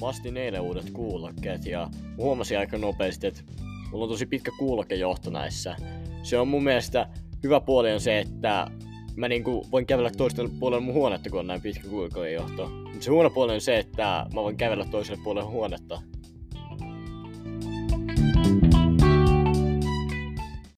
mä astin eilen uudet kuulokkeet ja huomasin aika nopeasti, että mulla on tosi pitkä kuulokejohto näissä. Se on mun mielestä hyvä puoli on se, että mä niinku voin kävellä toiselle puolelle mun huonetta, kun on näin pitkä kuulokejohto. Mutta se huono puoli on se, että mä voin kävellä toiselle puolelle huonetta